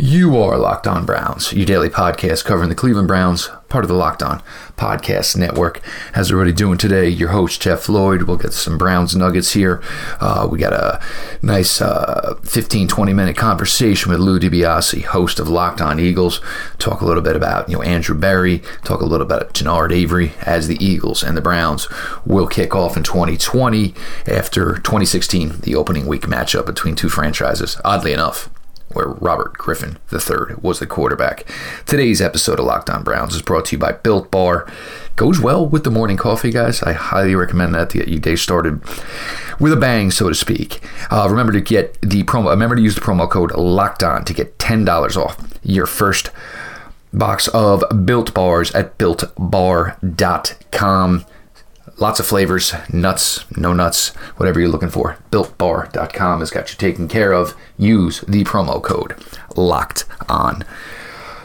You are Locked On Browns, your daily podcast covering the Cleveland Browns, part of the Locked On Podcast Network. How's everybody doing today? Your host, Jeff Lloyd. We'll get some Browns nuggets here. Uh, we got a nice uh, 15, 20 minute conversation with Lou DiBiase, host of Locked On Eagles. Talk a little bit about you know Andrew Berry, talk a little bit about Genard Avery as the Eagles and the Browns will kick off in 2020 after 2016, the opening week matchup between two franchises. Oddly enough, where Robert Griffin III was the quarterback. Today's episode of Locked On Browns is brought to you by Built Bar. Goes well with the morning coffee, guys. I highly recommend that to get your day started with a bang, so to speak. Uh, remember to get the promo. Remember to use the promo code Locked On to get ten dollars off your first box of Built Bars at BuiltBar.com. Lots of flavors, nuts, no nuts, whatever you're looking for. BuiltBar.com has got you taken care of. Use the promo code LOCKED ON.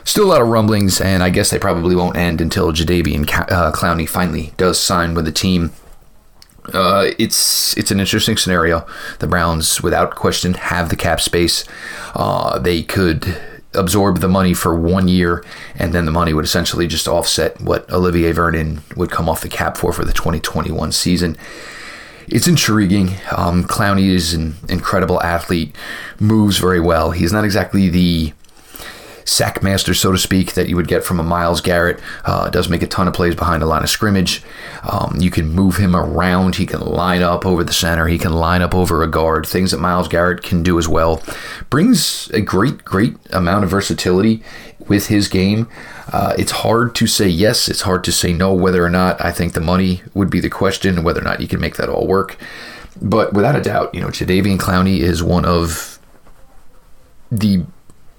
Still a lot of rumblings, and I guess they probably won't end until Jadeveon uh, Clowney finally does sign with the team. Uh, it's it's an interesting scenario. The Browns, without question, have the cap space. Uh, they could absorb the money for one year, and then the money would essentially just offset what Olivier Vernon would come off the cap for for the 2021 season. It's intriguing. Um, Clowney is an incredible athlete, moves very well. He's not exactly the sack master, so to speak, that you would get from a Myles Garrett. Uh, does make a ton of plays behind the line of scrimmage. Um, you can move him around. He can line up over the center. He can line up over a guard. Things that Myles Garrett can do as well. Brings a great, great amount of versatility with his game. Uh, it's hard to say yes. It's hard to say no. Whether or not I think the money would be the question. Whether or not you can make that all work. But without a doubt, you know, Jadeveon Clowney is one of the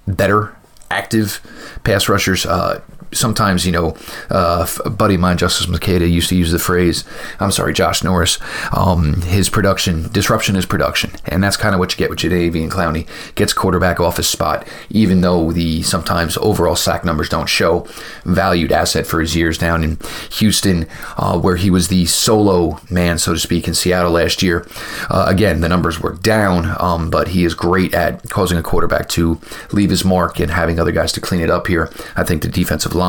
better active pass rushers. Uh, sometimes, you know, uh, a buddy of mine, Justice Makeda, used to use the phrase, I'm sorry, Josh Norris, um, his production, disruption is production. And that's kind of what you get with Jadeveon Clowney. Gets quarterback off his spot, even though the sometimes overall sack numbers don't show. Valued asset for his years down in Houston, uh, where he was the solo man, so to speak, in Seattle last year. Uh, again, the numbers were down, um, but he is great at causing a quarterback to leave his mark and having other guys to clean it up here. I think the defensive line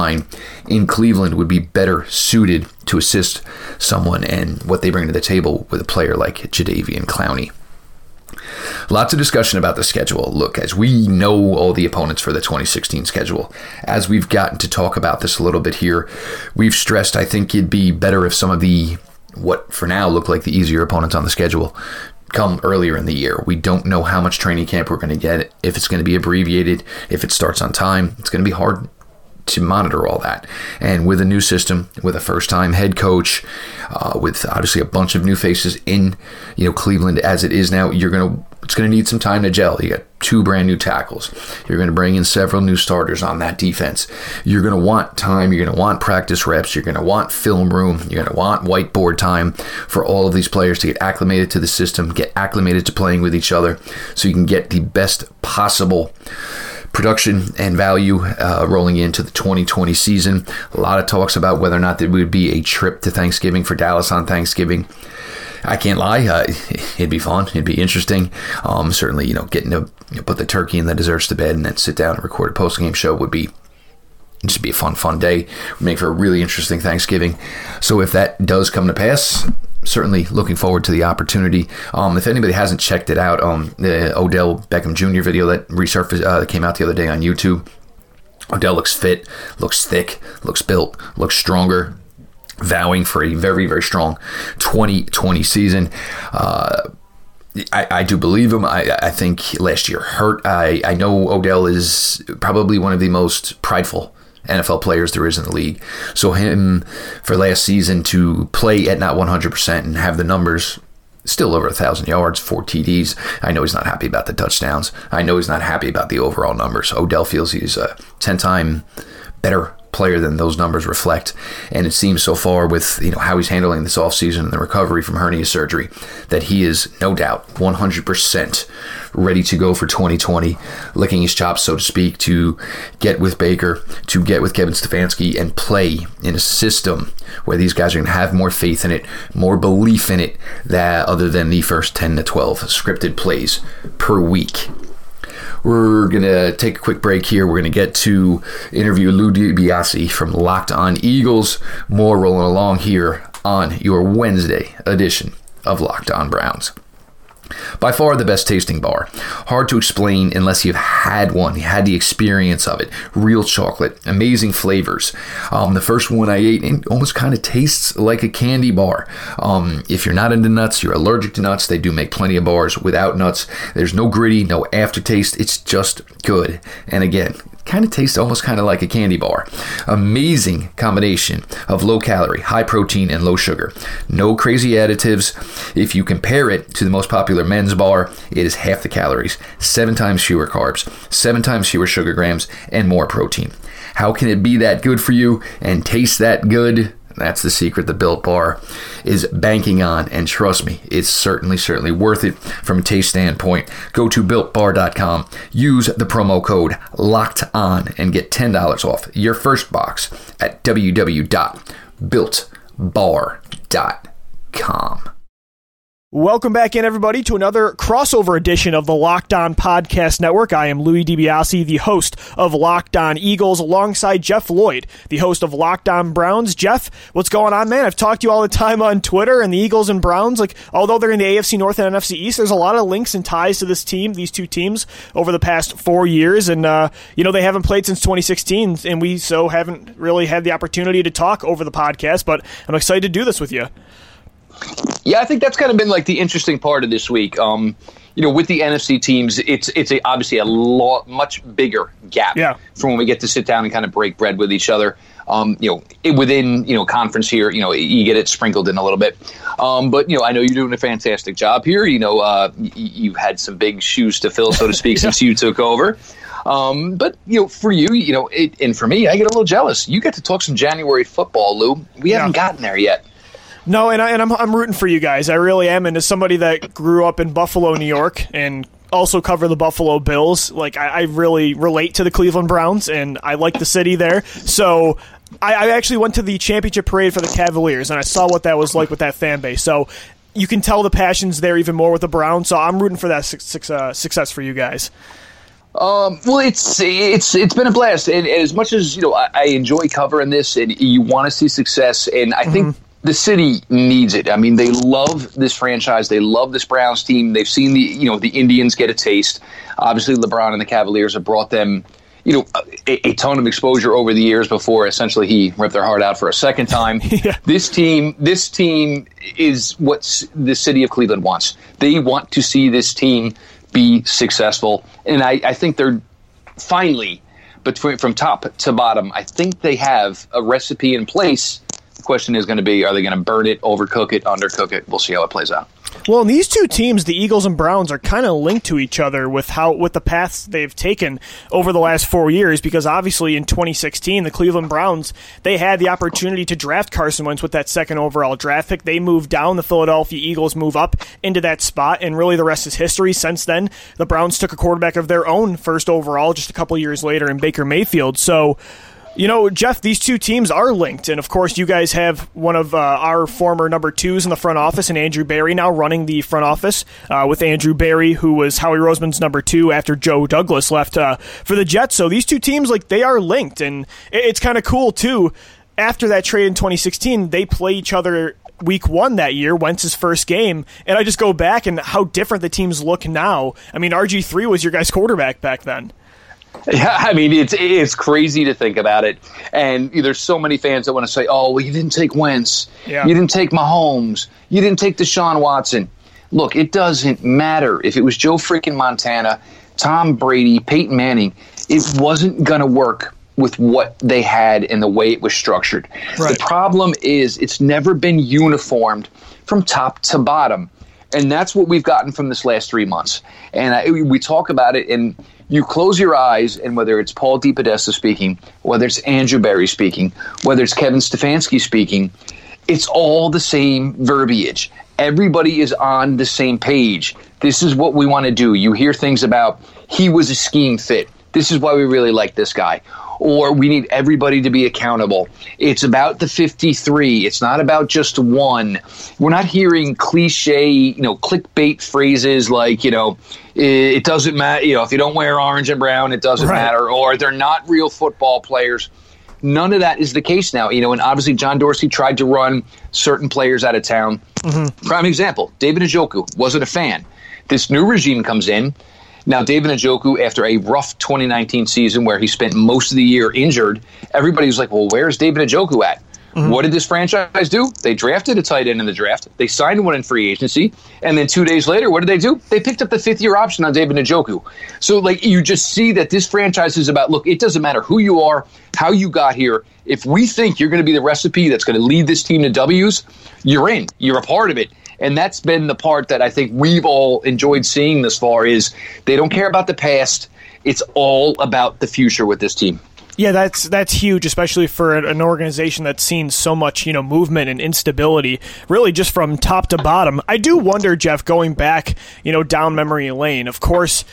in Cleveland would be better suited to assist someone and what they bring to the table with a player like Jadeveon Clowney. Lots of discussion about the schedule. Look, as we know all the opponents for the 2016 schedule, as we've gotten to talk about this a little bit here, we've stressed I think it'd be better if some of the what for now look like the easier opponents on the schedule come earlier in the year. We don't know how much training camp we're going to get, if it's going to be abbreviated, if it starts on time. It's going to be hard to monitor all that. And with a new system, with a first-time head coach, uh, with obviously a bunch of new faces in you know Cleveland as it is now, you're gonna it's gonna need some time to gel. You got two brand new tackles. You're gonna bring in several new starters on that defense. You're gonna want time. You're gonna want practice reps. You're gonna want film room. You're gonna want whiteboard time for all of these players to get acclimated to the system, get acclimated to playing with each other, so you can get the best possible production and value uh, rolling into the 2020 season. A lot of talks about whether or not there would be a trip to Thanksgiving for Dallas on Thanksgiving. I can't lie, uh, it'd be fun. It'd be interesting. Um, certainly, you know, getting to put the turkey and the desserts to bed and then sit down and record a post game show would be just be a fun, fun day. make for a really interesting Thanksgiving. So if that does come to pass, certainly looking forward to the opportunity. Um, if anybody hasn't checked it out, um, the Odell Beckham Jr. video that resurfaced uh, came out the other day on YouTube. Odell looks fit, looks thick, looks built, looks stronger, vowing for a very, very strong 2020 season. Uh, I, I, do believe him. I, I think last year hurt. I, I know Odell is probably one of the most prideful NFL players there is in the league. So him for last season to play at not 100% and have the numbers still over a thousand yards, four TDs. I know he's not happy about the touchdowns. I know he's not happy about the overall numbers. Odell feels he's a 10 time better player than those numbers reflect. And it seems so far with you know how he's handling this offseason and the recovery from hernia surgery that he is no doubt 100% ready to go for 2020, licking his chops, so to speak, to get with Baker, to get with Kevin Stefanski and play in a system where these guys are going to have more faith in it, more belief in it, that other than the first 10 to 12 scripted plays per week We're going to take a quick break here. We're going to get to interview Lou DiBiase from Locked On Eagles. More rolling along here on your Wednesday edition of Locked On Browns. By far the best tasting bar. Hard to explain unless you've had one, you had the experience of it. Real chocolate, amazing flavors. Um, the first one I ate, it almost kind of tastes like a candy bar. Um, if you're not into nuts, you're allergic to nuts, they do make plenty of bars without nuts. There's no gritty, no aftertaste. It's just good. And again, kind of tastes almost kind of like a candy bar. Amazing combination of low calorie, high protein, and low sugar. No crazy additives. If you compare it to the most popular men's bar, it is half the calories, seven times fewer carbs, seven times fewer sugar grams, and more protein. How can it be that good for you and taste that good? That's the secret the Built Bar is banking on. And trust me, it's certainly, certainly worth it from a taste standpoint. Go to builtbar.com, use the promo code locked on, and get $10 off your first box at www.builtbar.com. Welcome back in, everybody, to another crossover edition of the Locked On Podcast Network. I am Louis DiBiase, the host of Locked On Eagles, alongside Jeff Lloyd, the host of Locked On Browns. Jeff, what's going on, man? I've talked to you all the time on Twitter, and the Eagles and Browns, like, although they're in the AFC North and NFC East, there's a lot of links and ties to this team, these two teams, over the past four years. And, uh, you know, they haven't played since 2016, and we so haven't really had the opportunity to talk over the podcast, but I'm excited to do this with you. Yeah, I think that's kind of been like the interesting part of this week. Um, you know, with the NFC teams, it's it's a, obviously a lot much bigger gap yeah. from when we get to sit down and kind of break bread with each other. Um, you know, it, within you know conference here, you know, you get it sprinkled in a little bit. Um, but you know, I know you're doing a fantastic job here. You know, uh, y- you've had some big shoes to fill, so to speak, yeah. since you took over. Um, but you know, for you, you know, it, and for me, I get a little jealous. You get to talk some January football, Lou. We yeah. haven't gotten there yet. No, and, I, and I'm, I'm rooting for you guys. I really am. And as somebody that grew up in Buffalo, New York, and also cover the Buffalo Bills, like I, I really relate to the Cleveland Browns, and I like the city there. So I, I, actually went to the championship parade for the Cavaliers, and I saw what that was like with that fan base. So you can tell the passion's there even more with the Browns. So I'm rooting for that su- uh, success for you guys. Um, well, it's it's it's been a blast, and, and as much as you know, I, I, enjoy covering this, and you want to see success, and I mm-hmm. think the city needs it. I mean, they love this franchise. They love this Browns team. They've seen the you know the Indians get a taste. Obviously, LeBron and the Cavaliers have brought them you know a, a ton of exposure over the years before essentially he ripped their heart out for a second time. yeah. This team, this team is what the city of Cleveland wants. They want to see this team be successful, and I, I think they're finally. But from top to bottom, I think they have a recipe in place question is going to be: Are they going to burn it, overcook it, undercook it? We'll see how it plays out. Well, and these two teams, the Eagles and Browns, are kind of linked to each other with how with the paths they've taken over the last four years. Because obviously, in 2016, the Cleveland Browns they had the opportunity to draft Carson Wentz with that second overall draft pick. They moved down. The Philadelphia Eagles move up into that spot, and really the rest is history. Since then, the Browns took a quarterback of their own first overall just a couple years later in Baker Mayfield. So you know, Jeff, these two teams are linked, and of course, you guys have one of uh, our former number twos in the front office, and Andrew Berry now running the front office uh, with Andrew Berry, who was Howie Roseman's number two after Joe Douglas left uh, for the Jets. So these two teams, like, they are linked, and it's kind of cool too. After that trade in 2016, they play each other week one that year, Wentz's first game, and I just go back and how different the teams look now. I mean, RG three was your guy's quarterback back then. Yeah, I mean it's it's crazy to think about it, and there's so many fans that want to say, "Oh, well, you didn't take Wentz, yeah. you didn't take Mahomes, you didn't take Deshaun Watson." Look, it doesn't matter if it was Joe freaking Montana, Tom Brady, Peyton Manning. It wasn't going to work with what they had and the way it was structured. Right. The problem is it's never been uniformed from top to bottom. And that's what we've gotten from this last three months. And I, we talk about it, and you close your eyes, and whether it's Paul DePodesta speaking, whether it's Andrew Berry speaking, whether it's Kevin Stefanski speaking, it's all the same verbiage. Everybody is on the same page. This is what we want to do. You hear things about he was a scheme fit. This is why we really like this guy or we need everybody to be accountable. It's about the 53. It's not about just one. We're not hearing cliche, you know, clickbait phrases like, you know, it doesn't matter. You know, if you don't wear orange and brown, it doesn't right. matter, or they're not real football players. None of that is the case now. You know, and obviously John Dorsey tried to run certain players out of town. Mm-hmm. Prime example: David Njoku wasn't a fan. This new regime comes in. Now, David Njoku, after a rough 2019 season where he spent most of the year injured, everybody was like, "Well, where's David Njoku at?" Mm-hmm. What did this franchise do? They drafted a tight end in the draft. They signed one in free agency, and then two days later, what did they do? They picked up the fifth year option on David Njoku. So, like, you just see that this franchise is about look. It doesn't matter who you are, how you got here. If we think you're going to be the recipe that's going to lead this team to W's, you're in. You're a part of it. And that's been the part that I think we've all enjoyed seeing this far is they don't care about the past. It's all about the future with this team. Yeah, that's that's huge, especially for an organization that's seen so much you know movement and instability, really just from top to bottom. I do wonder, Jeff, going back you know down memory lane. Of course,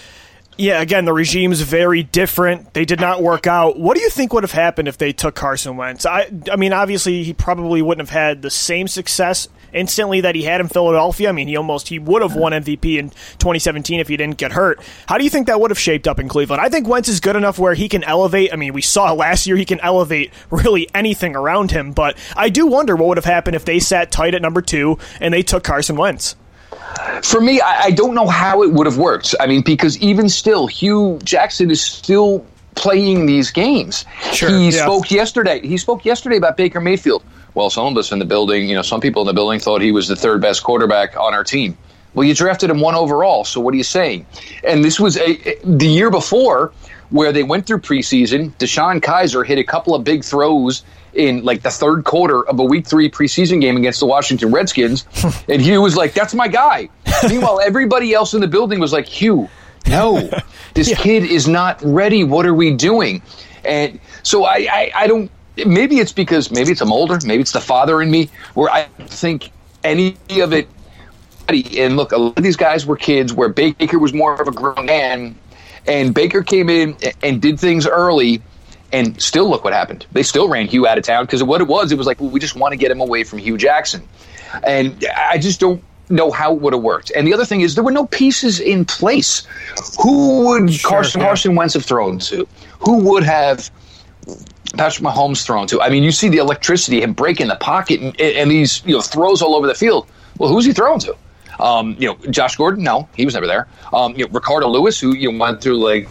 yeah, again, the regime's very different. They did not work out. What do you think would have happened if they took Carson Wentz? I, I mean, obviously, he probably wouldn't have had the same success instantly that he had in Philadelphia. I mean, he almost he would have won MVP in 2017 if he didn't get hurt. How do you think that would have shaped up in Cleveland? I think Wentz is good enough where he can elevate. I mean, we saw last year he can elevate really anything around him, but I do wonder what would have happened if they sat tight at number two and they took Carson Wentz. For me, I, I don't know how it would have worked. I mean, because even still, Hue Jackson is still playing these games. Sure, he yeah. spoke yesterday. He spoke yesterday about Baker Mayfield well, some of us in the building, you know, some people in the building thought he was the third best quarterback on our team. Well, you drafted him one overall, so what are you saying? And this was a, the year before where they went through preseason. DeShone Kizer hit a couple of big throws in like the third quarter of a week three preseason game against the Washington Redskins. and Hue was like, that's my guy. Meanwhile, everybody else in the building was like, Hue, no, this yeah. kid is not ready. What are we doing? And so I, I, I don't maybe it's because maybe it's I'm older, maybe it's the father in me, where I think any of it. And look, a lot of these guys were kids where Baker was more of a grown man, and Baker came in and did things early, and still look what happened. They still ran Hue out of town because what it was, it was like, well, we just want to get him away from Hue Jackson, and I just don't know how it would have worked. And the other thing is there were no pieces in place. Who would sure, Carson yeah. Carson Wentz have thrown to? Who would have Patrick Mahomes thrown to. I mean, you see the electricity, him breaking the pocket, and, and these you know throws all over the field. Well, who's he throwing to? Um, you know, Josh Gordon, no, he was never there. Um, you know, Ricardo Louis, who you know, went through like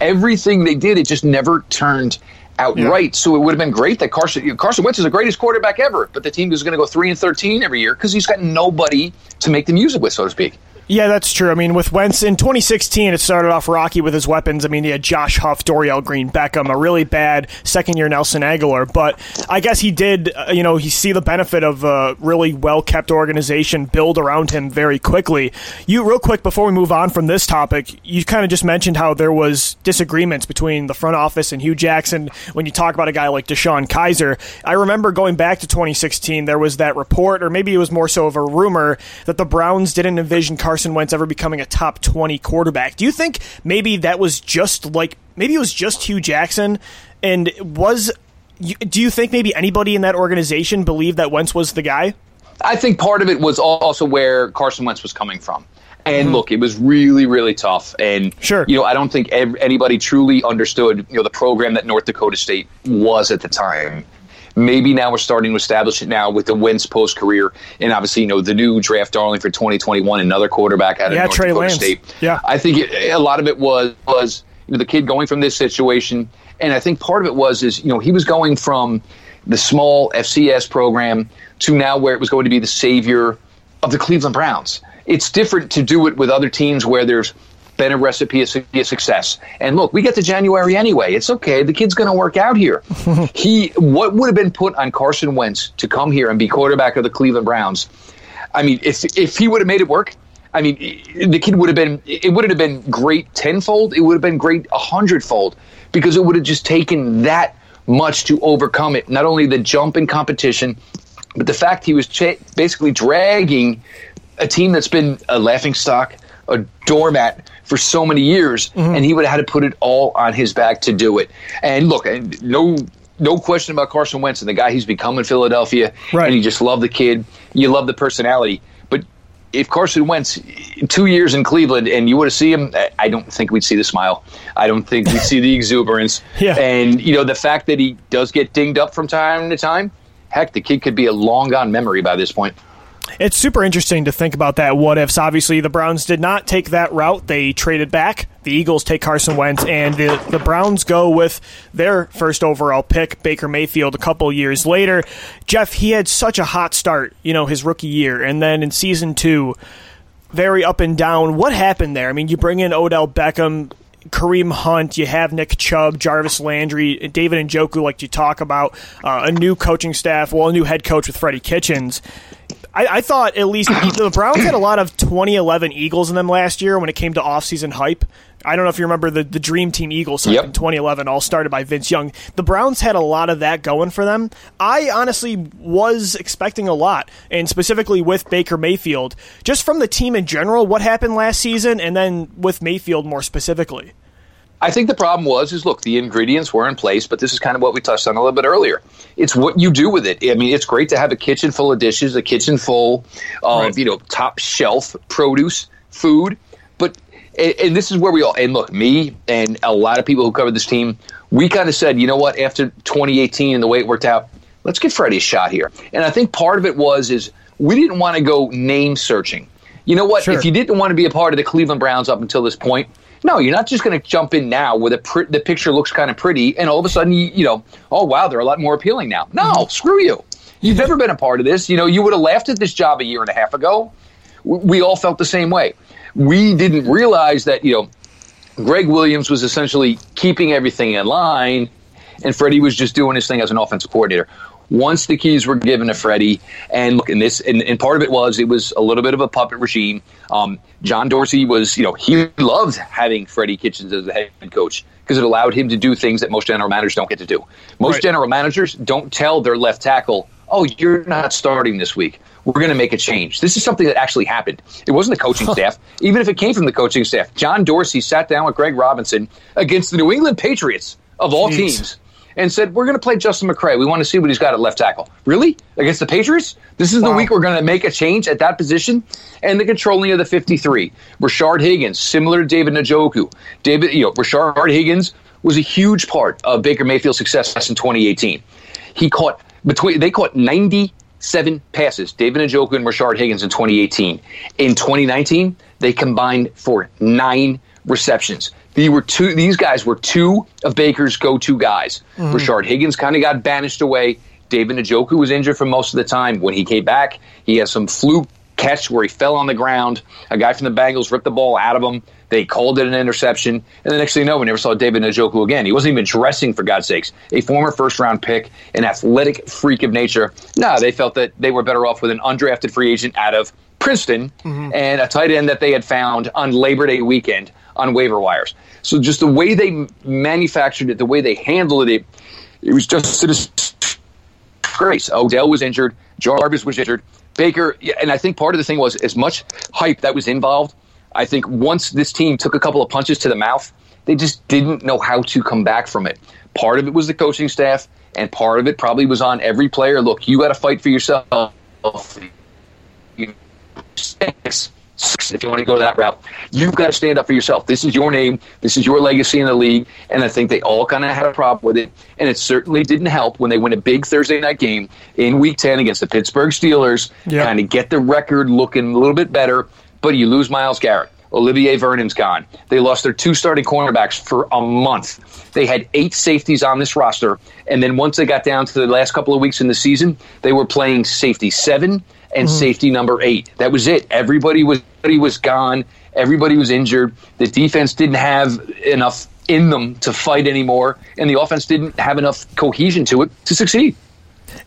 everything they did, it just never turned out yeah. right. So it would have been great that Carson you know, Carson Wentz is the greatest quarterback ever, but the team is going to go three and thirteen every year because he's got nobody to make the music with, so to speak. Yeah, that's true. I mean, with Wentz in 2016, it started off rocky with his weapons. I mean, he had Josh Huff, Dorial Green-Beckham, a really bad second year Nelson Agholor. But I guess he did, uh, you know, he see the benefit of a really well kept organization build around him very quickly. You, real quick, before we move on from this topic, you kind of just mentioned how there was disagreements between the front office and Hue Jackson when you talk about a guy like DeShone Kizer. I remember going back to 2016, there was that report, or maybe it was more so of a rumor, that the Browns didn't envision Carson Carson Wentz ever becoming a top 20 quarterback. Do you think maybe that was just like, maybe it was just Hue Jackson? And was, do you think maybe anybody in that organization believed that Wentz was the guy? I think part of it was also where Carson Wentz was coming from. And mm-hmm. look, it was really, really tough. And sure, you know, I don't think anybody truly understood, you know, the program that North Dakota State was at the time. Maybe now we're starting to establish it now with the wins post career, and obviously you know the new draft darling for 2021, another quarterback out of yeah, North Trey Dakota Lance. State. Yeah, I think it, a lot of it was was you know the kid going from this situation, and I think part of it was is you know he was going from the small FCS program to now where it was going to be the savior of the Cleveland Browns. It's different to do it with other teams where there's been a recipe of success. And look, we get to January anyway. It's okay. The kid's going to work out here. he, what would have been put on Carson Wentz to come here and be quarterback of the Cleveland Browns? I mean, if if he would have made it work, I mean, the kid would have been. It would have been great tenfold. It would have been great a hundredfold because it would have just taken that much to overcome it. Not only the jump in competition, but the fact he was basically dragging a team that's been a laughing stock, a doormat for so many years, mm-hmm. and he would have had to put it all on his back to do it. And look, no no question about Carson Wentz and the guy he's become in Philadelphia. Right. And you just love the kid. You love the personality. But if Carson Wentz two years in Cleveland and you would have seen him, I don't think we'd see the smile. I don't think we'd see the exuberance. yeah. And you know the fact that he does get dinged up from time to time. Heck, the kid could be a long gone memory by this point. It's super interesting to think about that what ifs. Obviously, the Browns did not take that route. They traded back. The Eagles take Carson Wentz, and the, the Browns go with their first overall pick, Baker Mayfield, a couple years later. Jeff, he had such a hot start, you know, his rookie year. And then in season two, very up and down. What happened there? I mean, you bring in Odell Beckham, Kareem Hunt, you have Nick Chubb, Jarvis Landry, David Njoku, like you talk about, uh, a new coaching staff, well, a new head coach with Freddie Kitchens. I, I, thought at least the Browns had a lot of 2011 Eagles in them last year when it came to offseason hype. I don't know if you remember the, the Dream Team Eagles yep. in 2011, all started by Vince Young. The Browns had a lot of that going for them. I honestly was expecting a lot, and specifically with Baker Mayfield, just from the team in general, what happened last season, and then with Mayfield more specifically. I think the problem was is look, the ingredients were in place, but this is kind of what we touched on a little bit earlier. It's what you do with it. I mean, it's great to have a kitchen full of dishes, a kitchen full of right. you know top shelf produce, food, but and, and this is where we all and look, me and a lot of people who covered this team, we kind of said, you know what, after 2018 and the way it worked out, let's get Freddie a shot here. And I think part of it was is we didn't want to go name searching. You know what? Sure. If you didn't want to be a part of the Cleveland Browns up until this point, no, you're not just going to jump in now where the pr- the picture looks kind of pretty, and all of a sudden you, you know, oh wow, they're a lot more appealing now. No, mm-hmm. screw you. You've never been a part of this. You know, you would have laughed at this job a year and a half ago. We all felt the same way. We didn't realize that you know, Gregg Williams was essentially keeping everything in line, and Freddie was just doing his thing as an offensive coordinator once the keys were given to Freddie, and look, and this, and, and, part of it was it was a little bit of a puppet regime. Um, John Dorsey was, you know, he loved having Freddie Kitchens as the head coach because it allowed him to do things that most general managers don't get to do. Most right. general managers don't tell their left tackle, "Oh, you're not starting this week. We're going to make a change." This is something that actually happened. It wasn't the coaching staff, even if it came from the coaching staff. John Dorsey sat down with Greg Robinson against the New England Patriots of all Jeez. teams and said, We're going to play Justin McCray. We want to see what he's got at left tackle. Really? Against the Patriots? This is wow. the week we're going to make a change at that position? And the controlling of the 53. Rashard Higgins, similar to David Njoku. David, you know, Rashard Higgins was a huge part of Baker Mayfield's success in 2018. He caught between they caught 97 passes, David Njoku and Rashard Higgins in 2018. In 2019, they combined for nine receptions. These were two. These guys were two of Baker's go-to guys. Mm-hmm. Rashard Higgins kind of got banished away. David Njoku was injured for most of the time. When he came back, he had some fluke catch where he fell on the ground. A guy from the Bengals ripped the ball out of him. They called it an interception. And the next thing you know, we never saw David Njoku again. He wasn't even dressing, for God's sakes. A former first round pick, an athletic freak of nature. No, they felt that they were better off with an undrafted free agent out of Princeton mm-hmm. and a tight end that they had found on Labor Day weekend on waiver wires. So just the way they manufactured it, the way they handled it, it was just a disgrace. Odell was injured, Jarvis was injured, Baker, and I think part of the thing was as much hype that was involved. I think once this team took a couple of punches to the mouth, they just didn't know how to come back from it. Part of it was the coaching staff, and part of it probably was on every player. Look, you got to fight for yourself. If you want to go that route. You've got to stand up for yourself. This is your name. This is your legacy in the league. And I think they all kind of had a problem with it. And it certainly didn't help when they win a big Thursday night game in Week 10 against the Pittsburgh Steelers, yeah. kind of get the record looking a little bit better. But you lose Myles Garrett. Olivier Vernon's gone. They lost their two starting cornerbacks for a month. They had eight safeties on this roster. And then once they got down to the last couple of weeks in the season, they were playing safety seven and mm-hmm. safety number eight. That was it. Everybody was everybody was gone. Everybody was injured. The defense didn't have enough in them to fight anymore, and the offense didn't have enough cohesion to it to succeed.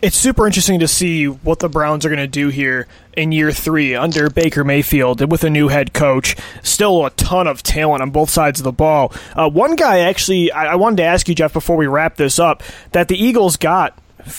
It's super interesting to see what the Browns are going to do here in year three under Baker Mayfield and with a new head coach. Still a ton of talent on both sides of the ball. Uh, one guy, actually, I-, I wanted to ask you, Jeff, before we wrap this up, that the Eagles got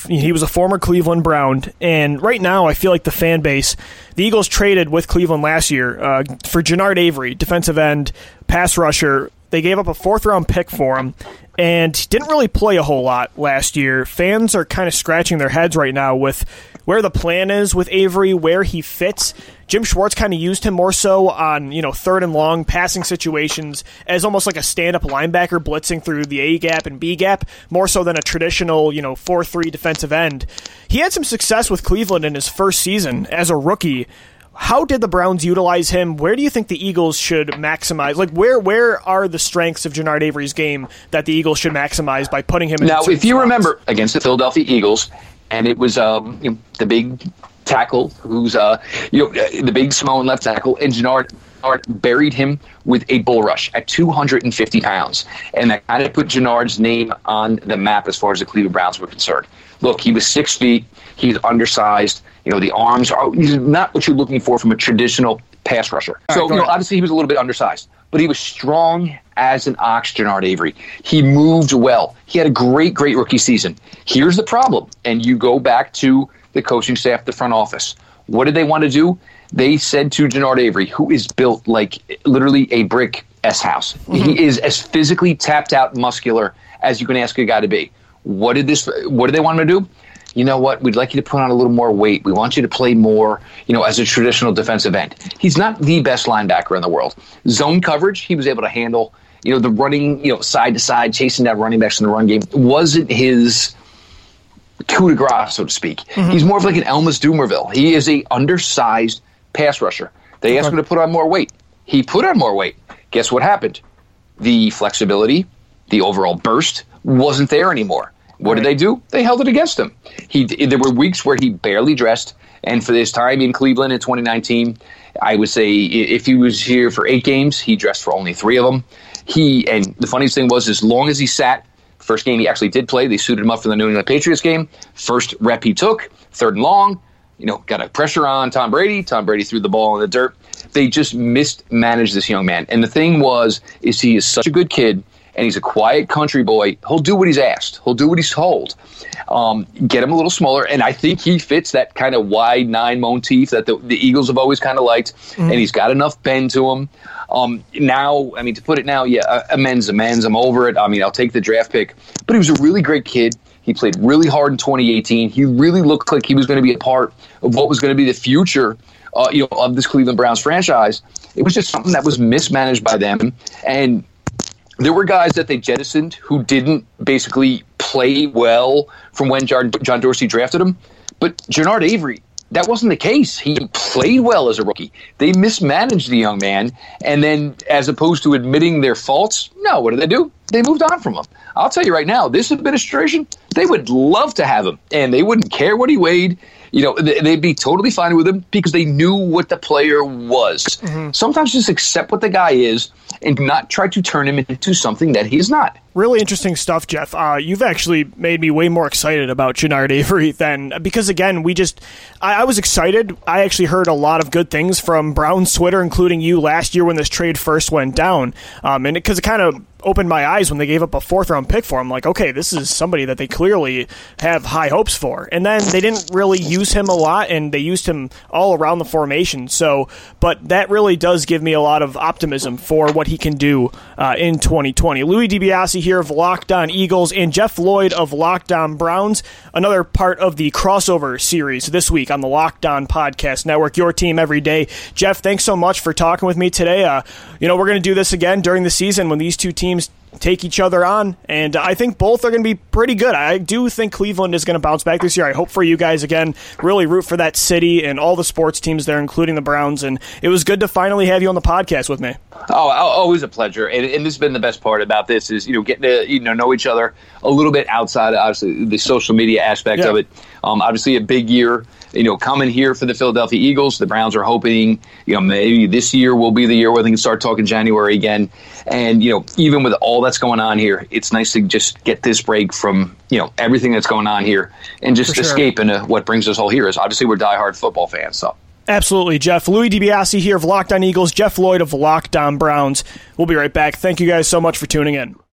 he was a former Cleveland Brown, and right now I feel like the fan base, the Eagles traded with Cleveland last year uh, for Genard Avery, defensive end, pass rusher. They gave up a fourth round pick for him, and didn't really play a whole lot last year. Fans are kind of scratching their heads right now with where the plan is with Avery, where he fits. Jim Schwartz kind of used him more so on, you know, third and long passing situations as almost like a stand up linebacker blitzing through the A gap and B gap, more so than a traditional, you know, 4 3 defensive end. He had some success with Cleveland in his first season as a rookie. How did the Browns utilize him? Where do you think the Eagles should maximize? Like, where where are the strengths of Genard Avery's game that the Eagles should maximize by putting him in? Now, if you spots? remember against the Philadelphia Eagles, and it was um, you know, the big tackle who's uh, you know uh, the big Samoan left tackle, and Genard buried him with a bull rush at 250 pounds, and that kind of put Genard's name on the map as far as the Cleveland Browns were concerned. Look, he was six feet. He's undersized. You know, the arms are he's not what you're looking for from a traditional pass rusher. All so, right, you know, obviously he was a little bit undersized, but he was strong as an ox, Genard Avery. He moved well. He had a great, great rookie season. Here's the problem, and you go back to the coaching staff, the front office. What did they want to do? They said to Genard Avery, who is built like literally a brick S house. Mm-hmm. He is as physically tapped out, muscular as you can ask a guy to be. What did this? What did they want him to do? You know what? We'd like you to put on a little more weight. We want you to play more, you know, as a traditional defensive end. He's not the best linebacker in the world. Zone coverage, he was able to handle. You know, the running, you know, side to side, chasing down running backs in the run game wasn't his coup de grace, so to speak. Mm-hmm. He's more of like an Elvis Dumervil. He is a undersized pass rusher. They asked him to put on more weight. He put on more weight. Guess what happened? The flexibility, the overall burst wasn't there anymore. What right. did they do? They held it against him. He there were weeks where he barely dressed, and for this time in Cleveland in 2019, I would say if he was here for eight games, he dressed for only three of them. He and the funniest thing was, as long as he sat, first game he actually did play, they suited him up for the New England Patriots game. First rep he took, third and long, you know, got a pressure on Tom Brady. Tom Brady threw the ball in the dirt. They just mismanaged this young man. And the thing was, is he is such a good kid and he's a quiet country boy. He'll do what he's asked. He'll do what he's told. Um, get him a little smaller, and I think he fits that kind of wide nine motif that the, the Eagles have always kind of liked. Mm-hmm. And he's got enough bend to him. Um, now, I mean, to put it now, yeah, amends, amends. I'm over it. I mean, I'll take the draft pick. But he was a really great kid. He played really hard in 2018. He really looked like he was going to be a part of what was going to be the future, uh, you know, of this Cleveland Browns franchise. It was just something that was mismanaged by them, and there were guys that they jettisoned who didn't basically play well from when John, John Dorsey drafted him. But Genard Avery, that wasn't the case. He played well as a rookie. They mismanaged the young man, and then as opposed to admitting their faults, no, what did they do? They moved on from him. I'll tell you right now, this administration, they would love to have him, and they wouldn't care what he weighed. You know, they'd be totally fine with him because they knew what the player was. Mm-hmm. Sometimes just accept what the guy is and not try to turn him into something that he is not. Really interesting stuff, Jeff. Uh, you've actually made me way more excited about Genard Avery than because again, we just I, I, was excited. I actually heard a lot of good things from Brown's Twitter, including you last year when this trade first went down, um, and because it, it kind of opened my eyes when they gave up a fourth round pick for him. Like, okay, this is somebody that they clearly have high hopes for. And then they didn't really use him a lot, and they used him all around the formation. So, but that really does give me a lot of optimism for what he can do uh, in 2020. Louis DiBiase here of Locked On Eagles and Jeff Lloyd of Locked On Browns, another part of the crossover series this week on the Locked On Podcast Network. Your team every day. Jeff, thanks so much for talking with me today. Uh, you know, we're going to do this again during the season when these two teams take each other on, and I think both are going to be pretty good. I do think Cleveland is going to bounce back this year. I hope for you guys again. Really root for that city and all the sports teams there, including the Browns. And it was good to finally have you on the podcast with me. Oh, always a pleasure. And, and this has been the best part about this is you know getting to you know know each other a little bit outside of obviously the social media aspect yeah. of it. Um, obviously, a big year you know, coming here for the Philadelphia Eagles. The Browns are hoping, you know, maybe this year will be the year where they can start talking January again. And, you know, even with all that's going on here, it's nice to just get this break from, you know, everything that's going on here and just escape into what brings us all here is obviously we're diehard football fans. So. Absolutely, Jeff. Louis DiBiase here of Locked On Eagles, Jeff Lloyd of Locked On Browns. We'll be right back. Thank you guys so much for tuning in.